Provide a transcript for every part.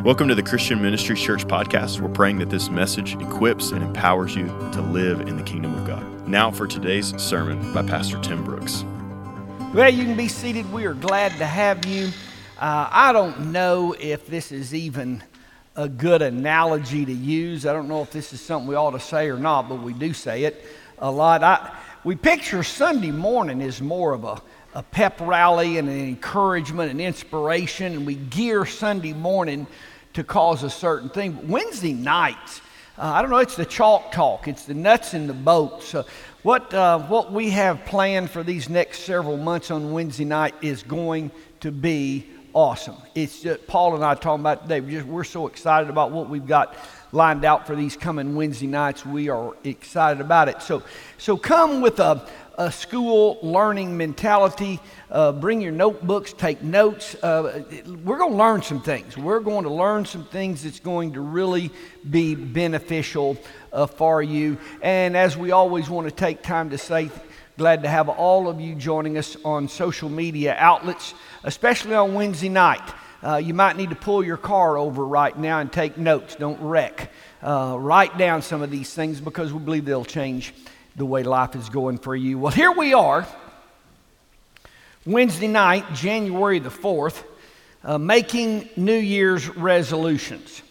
Welcome to the Christian Ministry Church podcast. We're praying that this message equips and empowers you to live in the kingdom of God. Now for today's sermon by Pastor Tim Brooks. Well, you can be seated. We are glad to have you. Uh, I don't know if this is even a good analogy to use. I don't know if this is something we ought to say or not, but we do say it a lot. I, we picture Sunday morning as more of a, a pep rally and an encouragement and inspiration, and we gear Sunday morning to cause a certain thing. Wednesday nights, uh, I don't know, it's the chalk talk, it's the nuts in the bolts. Uh, what, uh, what we have planned for these next several months on Wednesday night is going to be awesome. It's just, Paul and I talking about today. We're, just, we're so excited about what we've got lined out for these coming Wednesday nights. We are excited about it. So, so come with a, a school learning mentality. Uh, bring your notebooks, take notes. Uh, we're going to learn some things. We're going to learn some things that's going to really be beneficial uh, for you. And as we always want to take time to say, glad to have all of you joining us on social media outlets, especially on Wednesday night. Uh, you might need to pull your car over right now and take notes. Don't wreck. Uh, write down some of these things because we believe they'll change the way life is going for you. Well, here we are, Wednesday night, January the 4th, uh, making New Year's resolutions.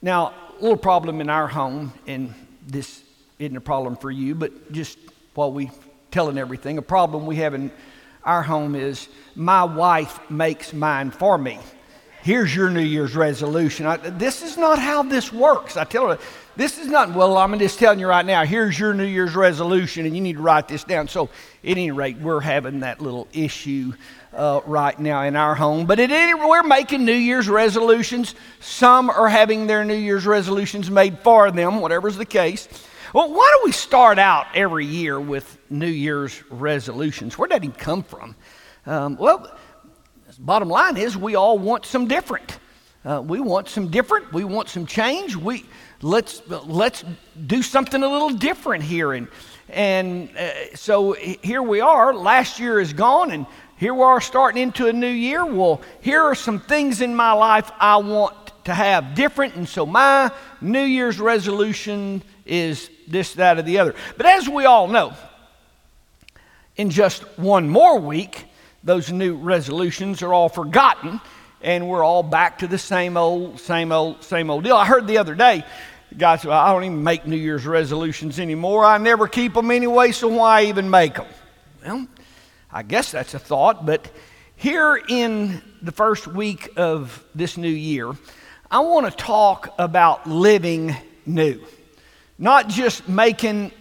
Now, a little problem in our home, and this isn't a problem for you, but just while we telling everything, a problem we have in our home is my wife makes mine for me. Here's your New Year's resolution. I, this is not how this works. I tell her, this is not, well, I'm just telling you right now, here's your New Year's resolution, and you need to write this down. So, at any rate, we're having that little issue uh, right now in our home. But at any we're making New Year's resolutions. Some are having their New Year's resolutions made for them, whatever's the case. Well, why do we start out every year with New Year's resolutions? Where did that even come from? Um, well, bottom line is we all want some different. Uh, we want some different. We want some change. We let's let's do something a little different here. And and uh, so here we are. Last year is gone, and here we are starting into a new year. Well, here are some things in my life I want to have different, and so my New Year's resolution is this, that, or the other. But as we all know, in just one more week, those new resolutions are all forgotten and we're all back to the same old, same old, same old deal. I heard the other day, the guy said, I don't even make New Year's resolutions anymore. I never keep them anyway, so why even make them? Well, I guess that's a thought, but here in the first week of this new year, I want to talk about living new. Not just making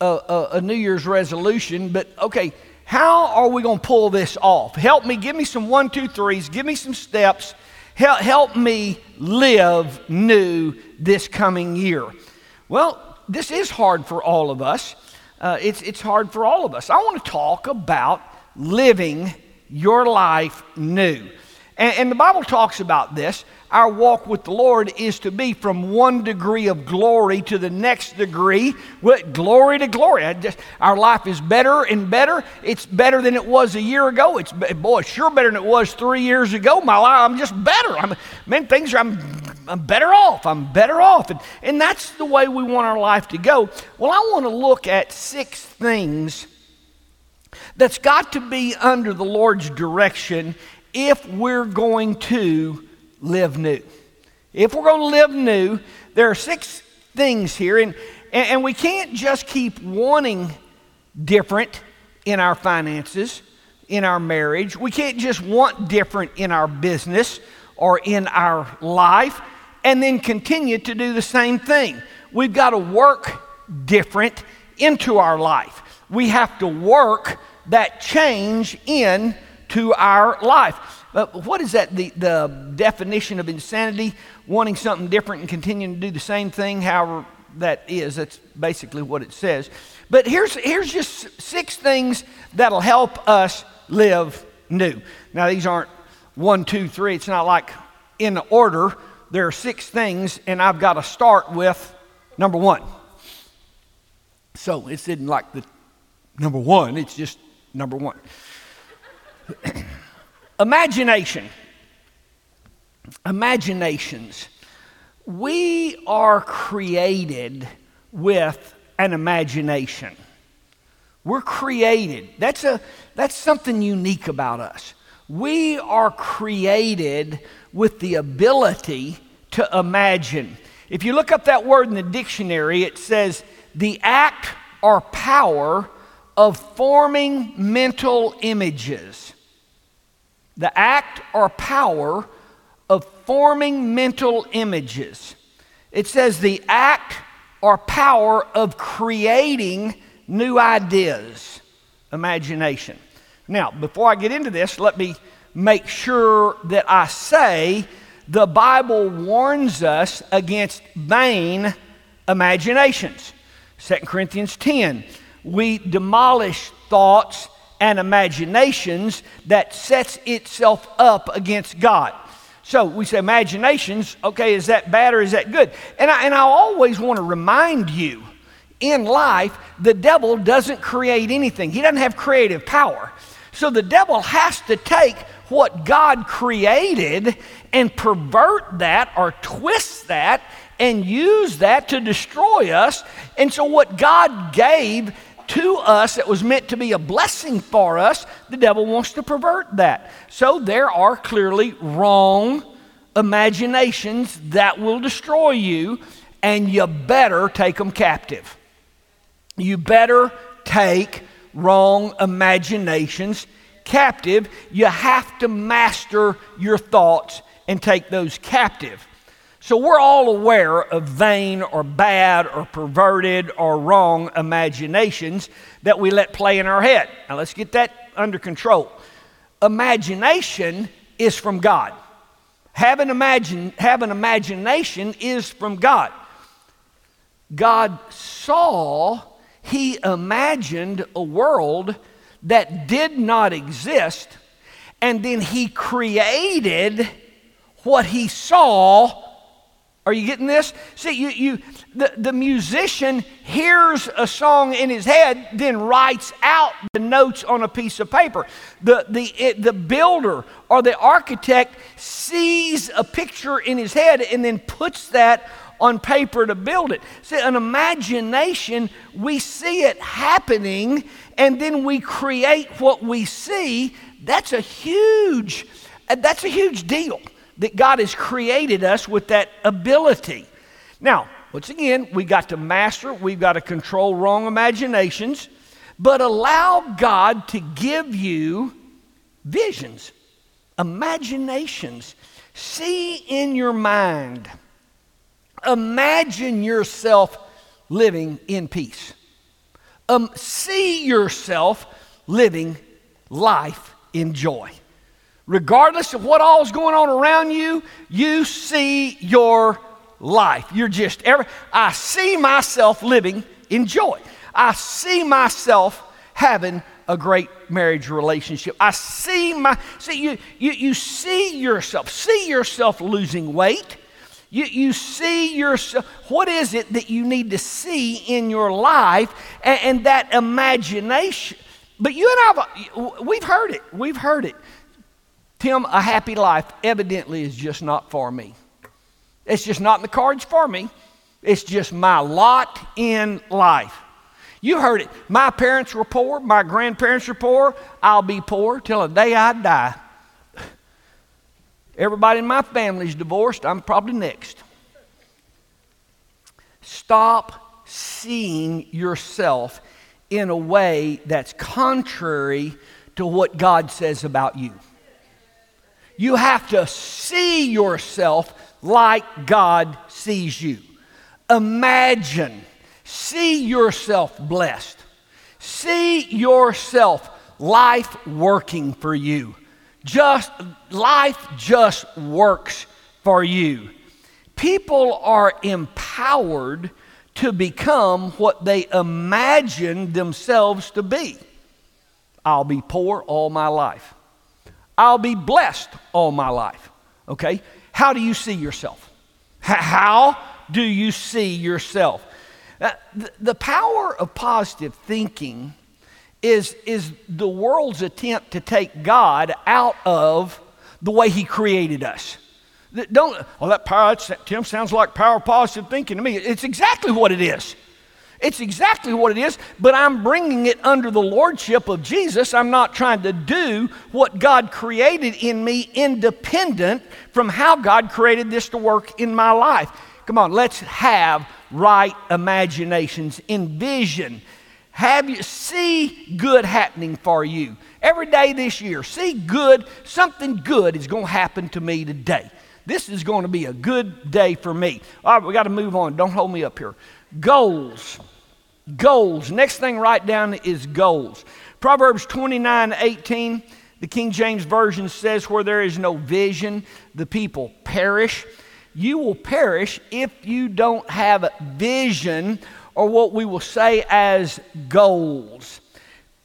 a, a, a New Year's resolution, but okay, how are we going to pull this off? Help me, give me some one, two, threes, give me some steps. Help, help me live new this coming year. Well, this is hard for all of us. Uh, it's, it's hard for all of us. I want to talk about living your life new. And, and the Bible talks about this our walk with the Lord is to be from one degree of glory to the next degree, with glory to glory. Just, our life is better and better. It's better than it was a year ago. It's boy, sure better than it was three years ago. My life, I'm just better. I'm, man, things are. I'm, I'm better off. I'm better off, and and that's the way we want our life to go. Well, I want to look at six things that's got to be under the Lord's direction if we're going to live new. If we're going to live new, there are six things here, and, and we can't just keep wanting different in our finances, in our marriage. We can't just want different in our business or in our life and then continue to do the same thing. We've got to work different into our life. We have to work that change into our life. But what is that, the, the definition of insanity? Wanting something different and continuing to do the same thing, however that is. That's basically what it says. But here's, here's just six things that'll help us live new. Now, these aren't one, two, three. It's not like in order. There are six things, and I've got to start with number one. So it's not like the number one, it's just number one. Imagination. imaginations. We are created with an imagination. We're created. That's, a, that's something unique about us. We are created with the ability to imagine. If you look up that word in the dictionary, it says the act or power of forming mental images. The act or power of forming mental images. It says the act or power of creating new ideas, imagination. Now, before I get into this, let me make sure that I say the Bible warns us against vain imaginations. 2 Corinthians 10, we demolish thoughts and imaginations that sets itself up against God. So we say imaginations, okay, is that bad or is that good? And I, and I always want to remind you in life, the devil doesn't create anything, he doesn't have creative power. So the devil has to take what God created and pervert that or twist that and use that to destroy us. And so, what God gave to us that was meant to be a blessing for us, the devil wants to pervert that. So, there are clearly wrong imaginations that will destroy you, and you better take them captive. You better take wrong imaginations captive. You have to master your thoughts and take those captive. So we're all aware of vain or bad or perverted or wrong imaginations that we let play in our head. Now let's get that under control. Imagination is from God. Having, imagine, having imagination is from God. God saw, He imagined a world that did not exist, and then He created what He saw are you getting this? See, you, you, the, the musician hears a song in his head, then writes out the notes on a piece of paper. The, the, it, the builder or the architect sees a picture in his head and then puts that on paper to build it. See, an imagination, we see it happening and then we create what we see. That's a huge, that's a huge deal that God has created us with that ability. Now, once again, we got to master, we've got to control wrong imaginations, but allow God to give you visions, imaginations. See in your mind, imagine yourself living in peace. Um, see yourself living life in joy regardless of what all's going on around you, you see your life. You're just every I see myself living in joy. I see myself having a great marriage relationship. I see my see you you you see yourself, see yourself losing weight. You, you see yourself, what is it that you need to see in your life and, and that imagination? But you and I've we've heard it. We've heard it. Tim, a happy life evidently is just not for me. It's just not in the cards for me. It's just my lot in life. You heard it. My parents were poor. My grandparents were poor. I'll be poor till the day I die. Everybody in my family's divorced. I'm probably next. Stop seeing yourself in a way that's contrary to what God says about you. You have to see yourself like God sees you. Imagine, see yourself blessed. See yourself life working for you. Just life just works for you. People are empowered to become what they imagine themselves to be. I'll be poor all my life. I'll be blessed all my life. Okay? How do you see yourself? How do you see yourself? Uh, the, power of positive thinking is, is the world's attempt to take God out of the way He created us. Don't, oh, that power, Tim sounds like power positive thinking to me. It's exactly what it is. It's exactly what it is, but I'm bringing it under the lordship of Jesus. I'm not trying to do what God created in me independent from how God created this to work in my life. Come on, let's have right imaginations, envision. Have you see good happening for you every day this year? See good, something good is going to happen to me today. This is going to be a good day for me. All right, we got to move on. Don't hold me up here. Goals. Goals. Next thing write down is goals. Proverbs 29 18, the King James Version says, Where there is no vision, the people perish. You will perish if you don't have vision or what we will say as goals.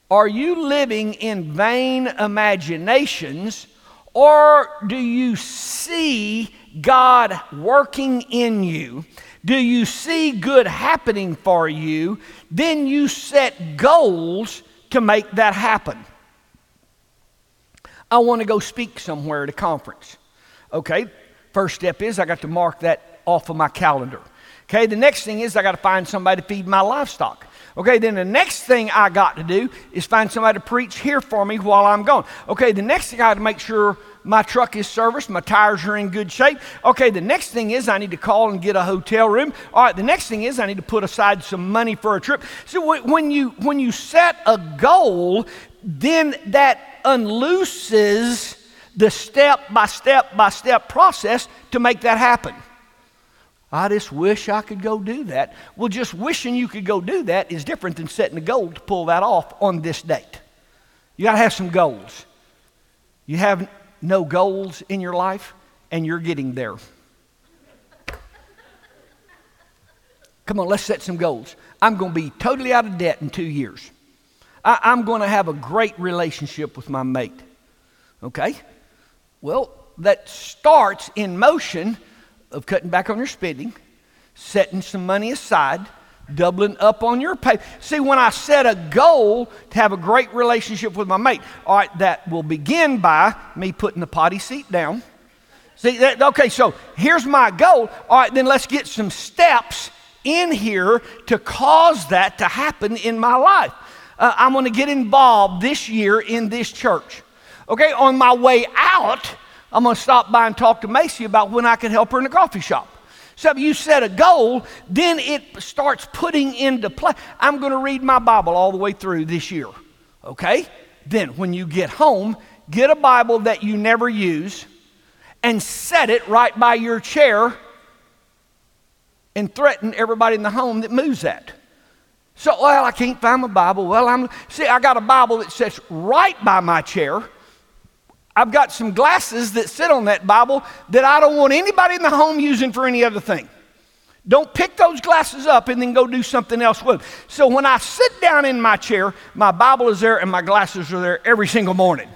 Are you living in vain imaginations or do you see God working in you? Do you see good happening for you? Then you set goals to make that happen. I want to go speak somewhere at a conference. Okay, first step is I got to mark that off of my calendar. Okay, the next thing is I got to find somebody to feed my livestock. Okay, then the next thing I got to do is find somebody to preach here for me while I'm gone. Okay, the next thing I got to make sure my truck is serviced, my tires are in good shape. Okay, the next thing is I need to call and get a hotel room. All right, the next thing is I need to put aside some money for a trip. So when you when you set a goal, then that unlooses the step by step by step process to make that happen. I just wish I could go do that. Well, just wishing you could go do that is different than setting a goal to pull that off on this date. You got to have some goals. You have no goals in your life, and you're getting there. Come on, let's set some goals. I'm going to be totally out of debt in two years. I, am going to have a great relationship with my mate. Okay? Well, that starts in motion of cutting back on your spending, setting some money aside, doubling up on your pay. See, when I set a goal to have a great relationship with my mate, all right, that will begin by me putting the potty seat down. See, that, okay, so here's my goal. All right, then let's get some steps in here to cause that to happen in my life. Uh, I'm going to get involved this year in this church. Okay, on my way out, I'm going to stop by and talk to Macy about when I can help her in the coffee shop. So if you set a goal, then it starts putting into play. I'm going to read my Bible all the way through this year. Okay? Then when you get home, get a Bible that you never use and set it right by your chair and threaten everybody in the home that moves that. So, well, I can't find my Bible. Well, I'm see, I got a Bible that sits right by my chair I've got some glasses that sit on that Bible that I don't want anybody in the home using for any other thing. Don't pick those glasses up and then go do something else with. So when I sit down in my chair, my Bible is there and my glasses are there every single morning.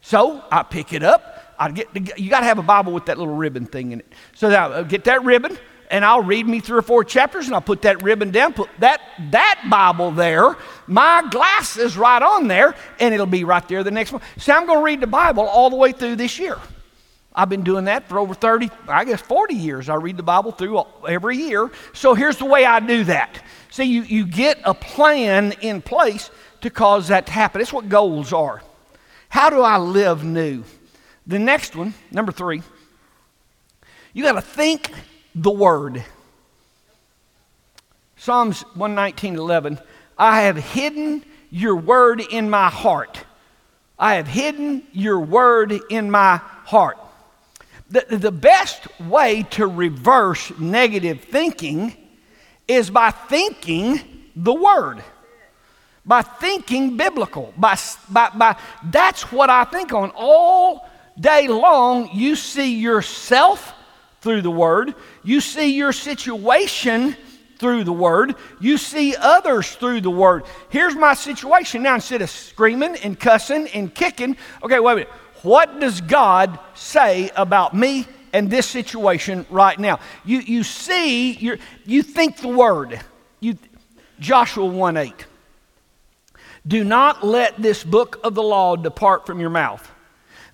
So I pick it up. I get you got to have a Bible with that little ribbon thing in it. So now I get that ribbon and I'll read me three or four chapters and I'll put that ribbon down, put that, that Bible there, my glasses right on there, and it'll be right there the next one. See, I'm going to read the Bible all the way through this year. I've been doing that for over 30, I guess 40 years. I read the Bible through every year. So here's the way I do that. See, you, you get a plan in place to cause that to happen. That's what goals are. How do I live new? The next one, number three, you got to think the word. Psalms 119 11. I have hidden your word in my heart. I have hidden your word in my heart. The, the best way to reverse negative thinking is by thinking the word. By thinking biblical. By, by, by, that's what I think on. All day long, you see yourself through the Word. You see your situation through the Word. You see others through the Word. Here's my situation now. Instead of screaming and cussing and kicking, okay, wait a minute. What does God say about me and this situation right now? You, you see, you you think the Word. You, Joshua 1 8. Do not let this book of the law depart from your mouth.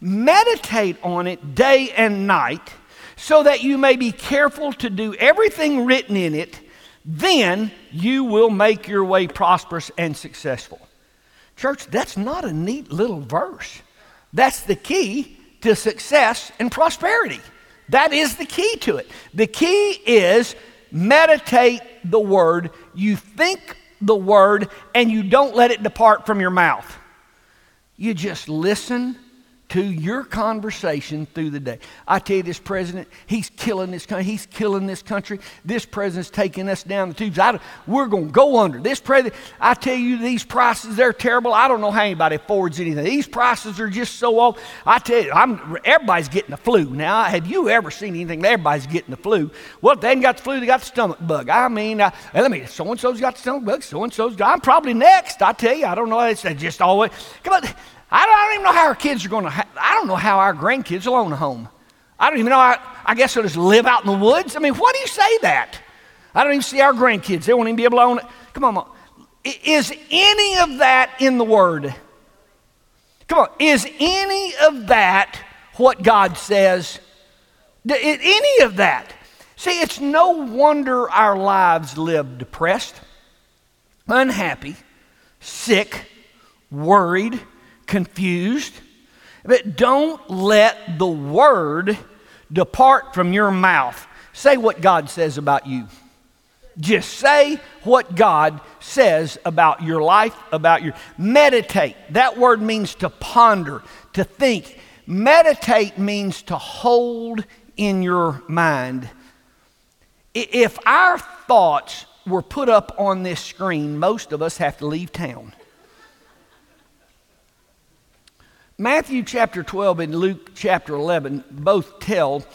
Meditate on it day and night so that you may be careful to do everything written in it, then you will make your way prosperous and successful. Church, that's not a neat little verse. That's the key to success and prosperity. That is the key to it. The key is meditate the word, you think the word, and you don't let it depart from your mouth. You just listen to your conversation through the day. I tell you, this president, he's killing this country. He's killing this country. This president's taking us down the tubes. I, we're going to go under. This president, I tell you, these prices, they're terrible. I don't know how anybody affords anything. These prices are just so off. I tell you, I'm, everybody's getting the flu. Now, have you ever seen anything? Everybody's getting the flu. Well, if they ain't got the flu, they got the stomach bug. I mean, uh, let me, so and so's got the stomach bug, so and so's got, I'm probably next. I tell you, I don't know. It's just always, come on. I don't, I don't even know how our kids are going to, ha- I don't know how our grandkids will own a home. I don't even know, I, I guess they'll just live out in the woods. I mean, why do you say that? I don't even see our grandkids. They won't even be able to own it. Come on. Is any of that in the Word? Come on. Is any of that what God says? Any of that? See, it's no wonder our lives live depressed, unhappy, sick, worried, confused. But don't let the word depart from your mouth. Say what God says about you. Just say what God says about your life, about your meditate. That word means to ponder, to think. Meditate means to hold in your mind. If our thoughts were put up on this screen, most of us have to leave town. Matthew chapter 12 and Luke chapter 11 both tell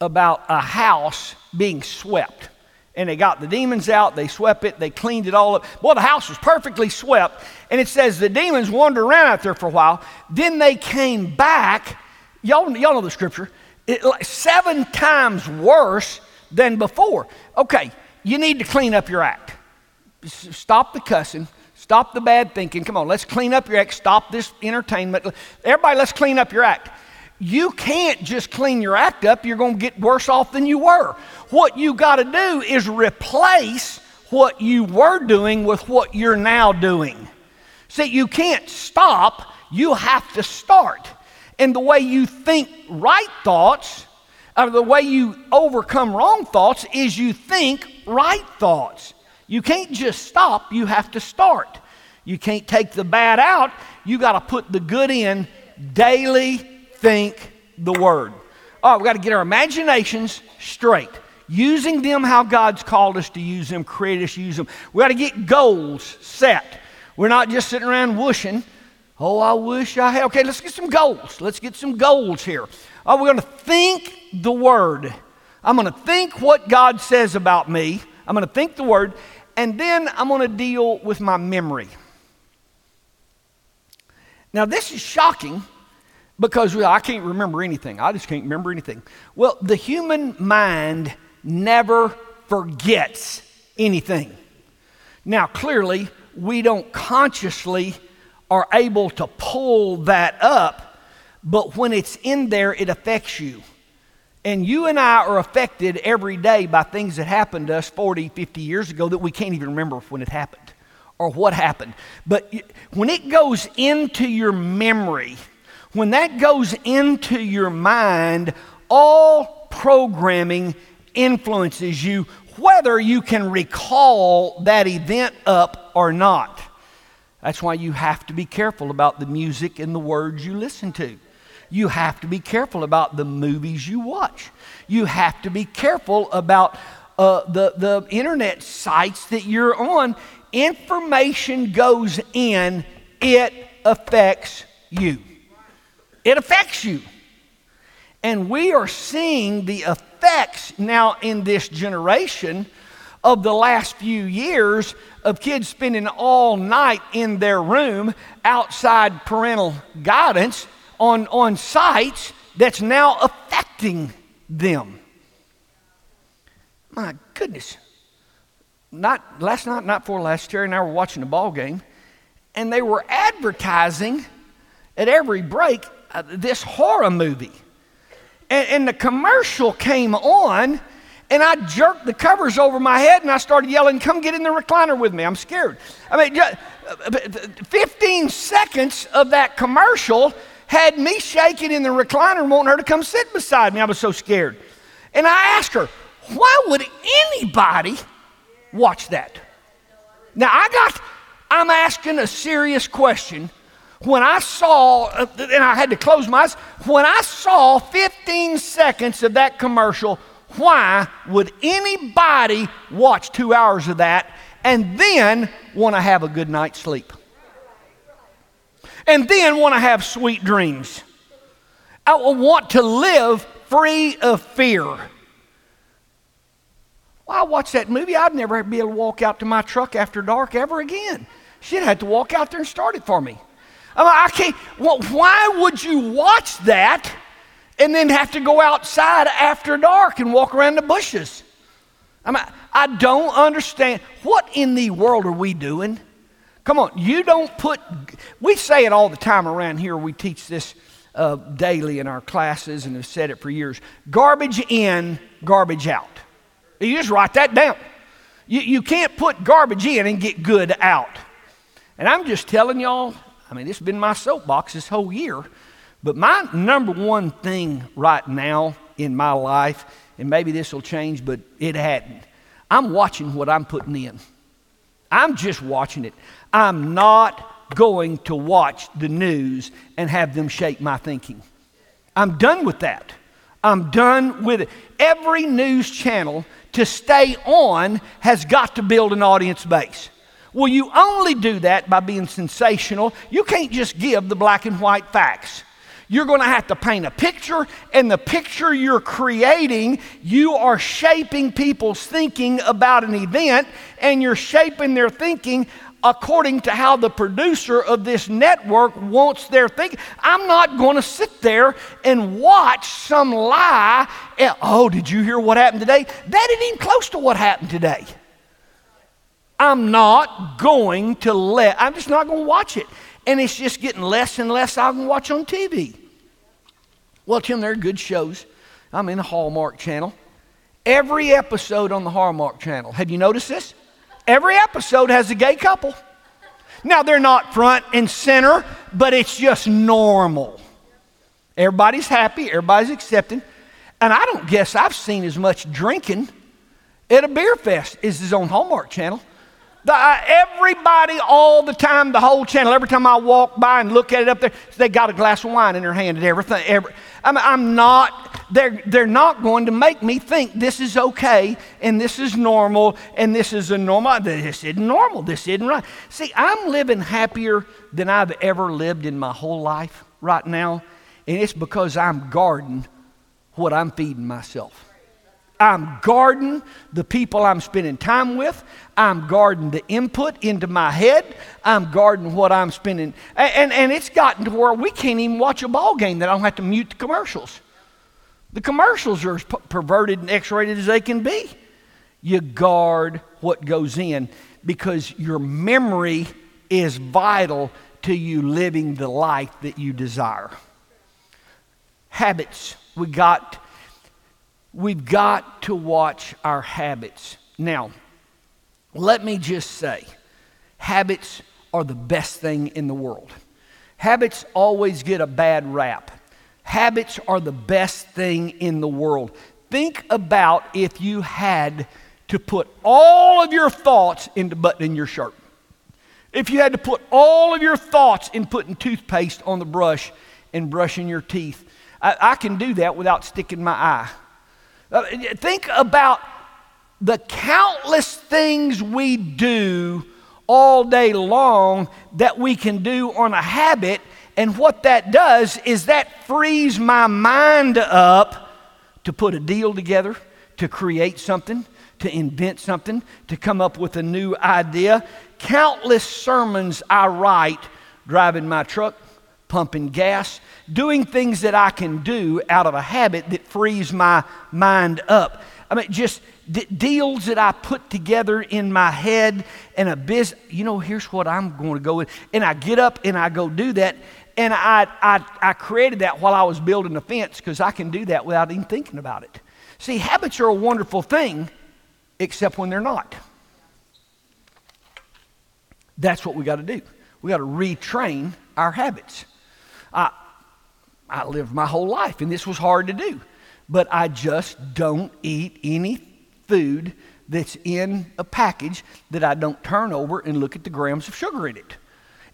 about a house being swept. And they got the demons out, they swept it, they cleaned it all up. Boy, the house was perfectly swept. And it says the demons wandered around out there for a while. Then they came back. Y'all, y'all know the scripture. It, like seven times worse than before. Okay, you need to clean up your act. Stop the cussing Stop the bad thinking. Come on, let's clean up your act. Stop this entertainment. Everybody, let's clean up your act. You can't just clean your act up. You're going to get worse off than you were. What you got to do is replace what you were doing with what you're now doing. See, you can't stop, you have to start. And the way you think right thoughts, or the way you overcome wrong thoughts, is you think right thoughts. You can't just stop, you have to start. You can't take the bad out, you got to put the good in. Daily think the word. All right, we got to get our imaginations straight. Using them how God's called us to use them, created us use them. We got to get goals set. We're not just sitting around wishing. Oh, I wish I had. Okay, let's get some goals. Let's get some goals here. Oh, we're going to think the word. I'm going to think what God says about me. I'm going to think the word, and then I'm going to deal with my memory. Now, this is shocking because well, I can't remember anything. I just can't remember anything. Well, the human mind never forgets anything. Now, clearly, we don't consciously are able to pull that up, but when it's in there, it affects you. And you and I are affected every day by things that happened to us 40, 50 years ago that we can't even remember when it happened or what happened. But when it goes into your memory, when that goes into your mind, all programming influences you, whether you can recall that event up or not. That's why you have to be careful about the music and the words you listen to. You have to be careful about the movies you watch. You have to be careful about uh, the, the internet sites that you're on. Information goes in, it affects you. It affects you. And we are seeing the effects now in this generation of the last few years of kids spending all night in their room outside parental guidance on, on sites that's now affecting them. My goodness. Not last night, not for last, Terry and I were watching a ball game, and they were advertising at every break uh, this horror movie. And, and the commercial came on, and I jerked the covers over my head and I started yelling, Come get in the recliner with me. I'm scared. I mean, 15 seconds of that commercial had me shaking in the recliner wanting her to come sit beside me. I was so scared. And I asked her, Why would anybody watch that? Now, I got, I'm asking a serious question. When I saw, and I had to close my eyes, when I saw 15 seconds of that commercial, why would anybody watch two hours of that and then want to have a good night's sleep? And then want to have sweet dreams. I want to live free of fear. Well, I watched that movie. I'd never be able to walk out to my truck after dark ever again. She'd have to walk out there and start it for me. I, mean, I can't. Well, why would you watch that and then have to go outside after dark and walk around the bushes? I mean, I don't understand. What in the world are we doing? Come on, you don't put, we say it all the time around here. We teach this uh, daily in our classes and have said it for years garbage in, garbage out. You just write that down. You, you can't put garbage in and get good out. And I'm just telling y'all, I mean, it's been my soapbox this whole year, but my number one thing right now in my life, and maybe this will change, but it hadn't, I'm watching what I'm putting in. I'm just watching it. I'm not going to watch the news and have them shape my thinking. I'm done with that. I'm done with it. Every news channel to stay on has got to build an audience base. Well, you only do that by being sensational. You can't just give the black and white facts. You're going to have to paint a picture, and the picture you're creating, you are shaping people's thinking about an event, and you're shaping their thinking according to how the producer of this network wants their thinking. I'm not going to sit there and watch some lie. And, oh, did you hear what happened today? That ain't even close to what happened today. I'm not going to let, I'm just not going to watch it. And it's just getting less and less I can watch on TV. Well, Tim, they're good shows. I'm in the Hallmark channel. Every episode on the Hallmark channel, have you noticed this? Every episode has a gay couple. Now, they're not front and center, but it's just normal. Everybody's happy, everybody's accepting. And I don't guess I've seen as much drinking at a beer fest as is on Hallmark Channel. The, uh, everybody all the time, the whole channel, every time I walk by and look at it up there, they got a glass of wine in their hand and everything. Every, I mean, I'm not, they're, they're not going to make me think this is okay and this is normal and this is a normal. This isn't normal. This isn't right. See, I'm living happier than I've ever lived in my whole life right now, and it's because I'm guarding what I'm feeding myself. I'm guarding the people I'm spending time with. I'm guarding the input into my head. I'm guarding what I'm spending. And, and, and it's gotten to where we can't even watch a ball game that I don't have to mute the commercials. The commercials are as perverted and X rated as they can be. You guard what goes in because your memory is vital to you living the life that you desire. Habits. We got We've got to watch our habits. Now, let me just say habits are the best thing in the world. Habits always get a bad rap. Habits are the best thing in the world. Think about if you had to put all of your thoughts into buttoning your shirt. If you had to put all of your thoughts in putting toothpaste on the brush and brushing your teeth. I, I can do that without sticking my eye. Uh, think about the countless things we do all day long that we can do on a habit. And what that does is that frees my mind up to put a deal together, to create something, to invent something, to come up with a new idea. Countless sermons I write driving my truck, pumping gas, doing things that I can do out of a habit that frees my mind up. I mean, just d- deals that I put together in my head and a business. You know, here's what I'm going to go with. And I get up and I go do that. and I, I, I created that while I was building the fence because I can do that without even thinking about it. See, habits are a wonderful thing, except when they're not. That's what we got to do. We got to retrain our habits. I, I lived my whole life, and this was hard to do, but I just don't eat any food that's in a package that I don't turn over and look at the grams of sugar in it.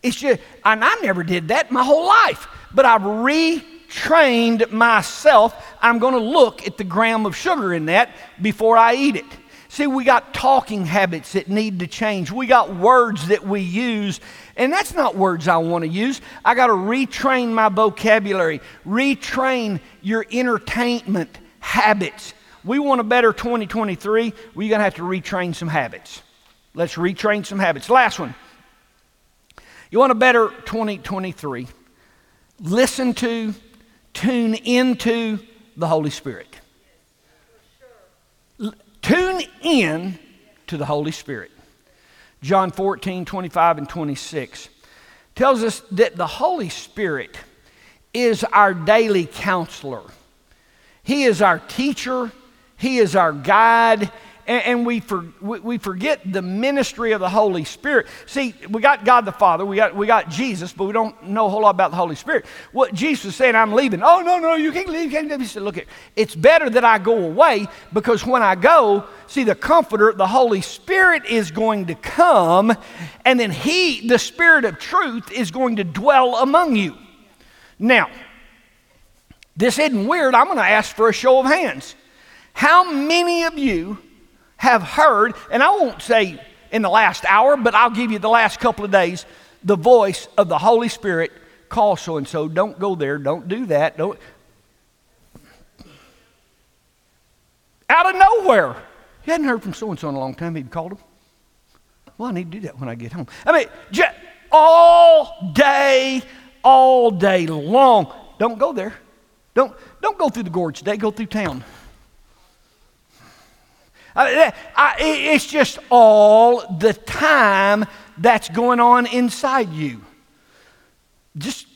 It's just, and I never did that my whole life, but I've retrained myself. I'm going to look at the gram of sugar in that before I eat it. See, we got talking habits that need to change. We got words that we use, and that's not words I want to use. I got to retrain my vocabulary, retrain your entertainment habits. We want a better 2023. We're going to have to retrain some habits. Let's retrain some habits. Last one. You want a better 2023? Listen to, tune into the Holy Spirit. L- tune in to the Holy Spirit. John 14, 25, and 26 tells us that the Holy Spirit is our daily counselor. He is our teacher, He is our guide, and, and we, for, we, forget the ministry of the Holy Spirit. See, we got God the Father, we got, we got Jesus, but we don't know a whole lot about the Holy Spirit. What Jesus was saying, I'm leaving. Oh, no, no, you can't leave. You can't leave. He said, Look, it's better that I go away because when I go, see, the Comforter, the Holy Spirit is going to come, and then He, the Spirit of truth, is going to dwell among you. Now, this isn't weird. I'm going to ask for a show of hands. How many of you have heard, and I won't say in the last hour, but I'll give you the last couple of days, the voice of the Holy Spirit call so and so, don't go there, don't do that, don't. Out of nowhere. You hadn't heard from so and so in a long time, he'd called him. Well, I need to do that when I get home. I mean, all day, all day long. Don't go there. Don't, don't go through the gorge today, go through town. I, I, it's just all the time that's going on inside you. Just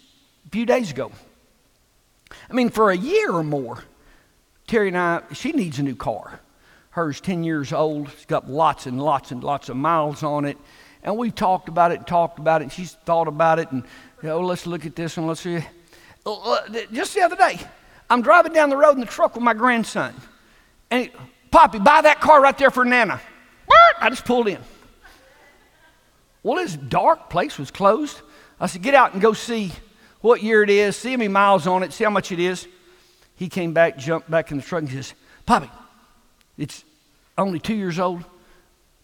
a few days ago. I mean, for a year or more, Terry and I, she needs a new car. Hers 10 years old. It's got lots and lots and lots of miles on it. And we've talked about it talked about it. And she's thought about it. And, you know, let's look at this and let's see. Uh, just the other day, I'm driving down the road in the truck with my grandson. And Poppy, buy that car right there for Nana. I just pulled in. Well, this dark, place was closed. I said, get out and go see what year it is, see how many miles on it, see how much it is. He came back, jumped back in the truck, and says, Poppy, it's only two years old,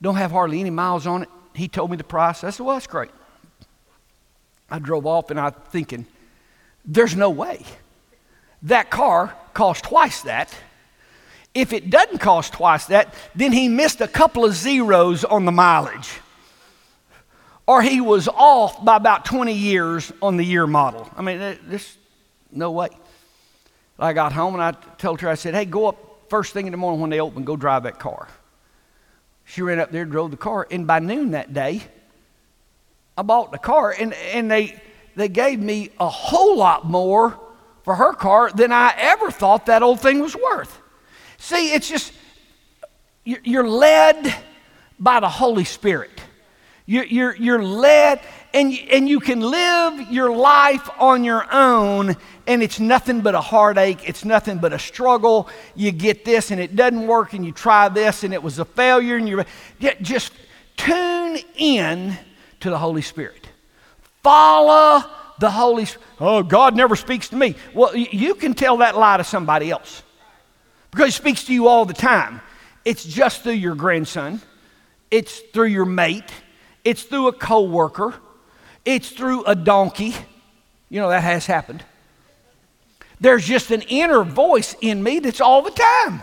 don't have hardly any miles on it. He told me the price. I said, well, that's great. I drove off and I'm thinking, there's no way. That car cost twice that if it doesn't cost twice that, then he missed a couple of zeros on the mileage. Or he was off by about 20 years on the year model. I mean, there's no way. I got home and I told her, I said, hey, go up first thing in the morning when they open, go drive that car. She ran up there, drove the car, and by noon that day, I bought the car, and, and they, they gave me a whole lot more for her car than I ever thought that old thing was worth. See, it's just, you're led by the Holy Spirit. You're, you're, you're led, and, and you can live your life on your own, and it's nothing but a heartache. It's nothing but a struggle. You get this, and it doesn't work, and you try this, and it was a failure, and you just tune in to the Holy Spirit. Follow the Holy Spirit. Oh, God never speaks to me. Well, you can tell that lie to somebody else because he speaks to you all the time. It's just through your grandson, it's through your mate, it's through a coworker, it's through a donkey. You know, that has happened. There's just an inner voice in me that's all the time.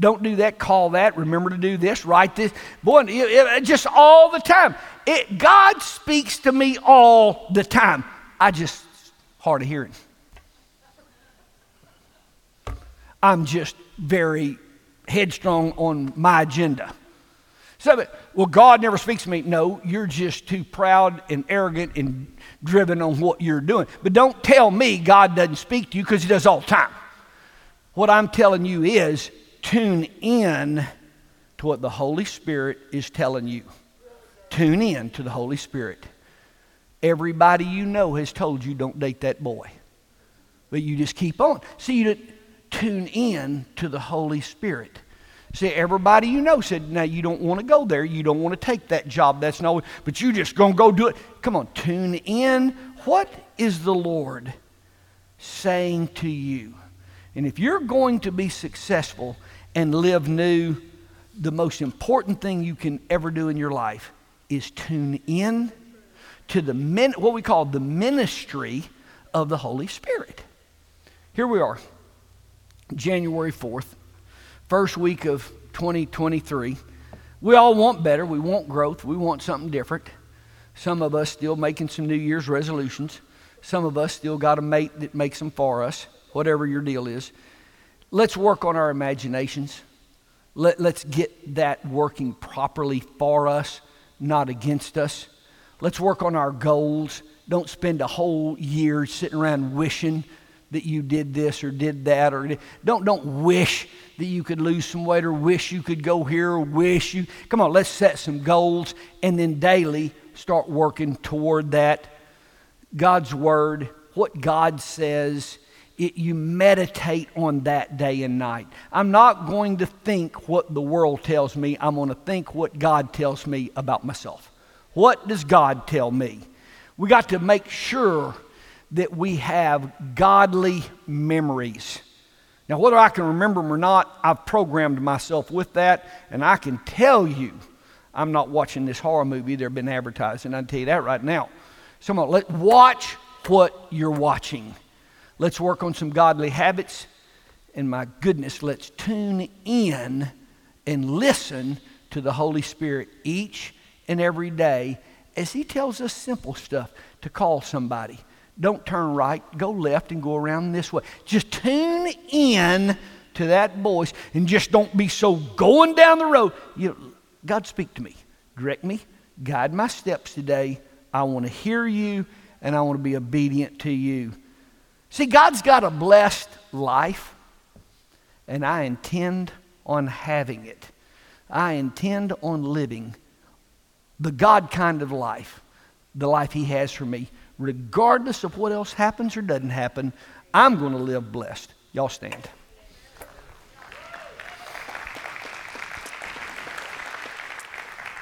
Don't do that, call that, remember to do this, write this. Boy, it, it, just all the time. It, God speaks to me all the time. I just hard of hearing. I'm just very headstrong on my agenda. So, well, God never speaks to me. No, you're just too proud and arrogant and driven on what you're doing. But don't tell me God doesn't speak to you because He does all the time. What I'm telling you is tune in to what the Holy Spirit is telling you. Tune in to the Holy Spirit. Everybody you know has told you don't date that boy. But you just keep on. See, you tune in to the Holy Spirit. See, everybody you know said, now you don't want to go there. You don't want to take that job. That's no, but you just going to go do it. Come on, tune in. What is the Lord saying to you? And if you're going to be successful and live new, the most important thing you can ever do in your life is tune in to the min- what we call the ministry of the Holy Spirit. Here we are, January 4th, first week of 2023. We all want better. We want growth. We want something different. Some of us still making some New Year's resolutions. Some of us still got a mate that makes them for us, whatever your deal is. Let's work on our imaginations. Let, let's get that working properly for us, not against us. Let's work on our goals. Don't spend a whole year sitting around wishing that you did this or did that or don't don't wish that you could lose some weight or wish you could go here or wish you come on let's set some goals and then daily start working toward that. God's word what god says it, you meditate on that day and night. I'm not going to think what the world tells me. I'm going to think what god tells me about myself. What does god tell me? We got to make sure that we have godly memories. Now, whether I can remember them or not, I've programmed myself with that, and I can tell you I'm not watching this horror movie they've been advertising. I can tell you that right now. So, on, let watch what you're watching. Let's work on some godly habits, and my goodness, let's tune in and listen to the Holy Spirit each and every day as He tells us simple stuff to call somebody don't turn right, go left, and go around this way. Just tune in to that voice and just don't be so going down the road. You know, God, speak to me, direct me, guide my steps today. I want to hear you and I want to be obedient to you. See, God's got a blessed life, and I intend on having it. I intend on living the God kind of life, the life He has for me regardless of what else happens or doesn't happen, I'm going to live blessed. Y'all stand.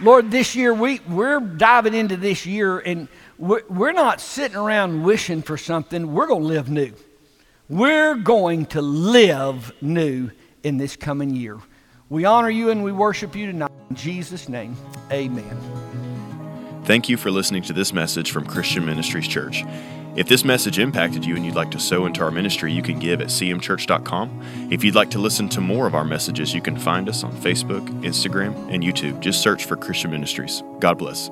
Lord, this year we, we're diving into this year and we're, we're not sitting around wishing for something. We're going to live new. We're going to live new in this coming year. We honor you and we worship you tonight. In Jesus' name, amen. Thank you for listening to this message from Christian Ministries Church. If this message impacted you and you'd like to sow into our ministry, you can give at cmchurch.com. If you'd like to listen to more of our messages, you can find us on Facebook, Instagram, and YouTube. Just search for Christian Ministries. God bless.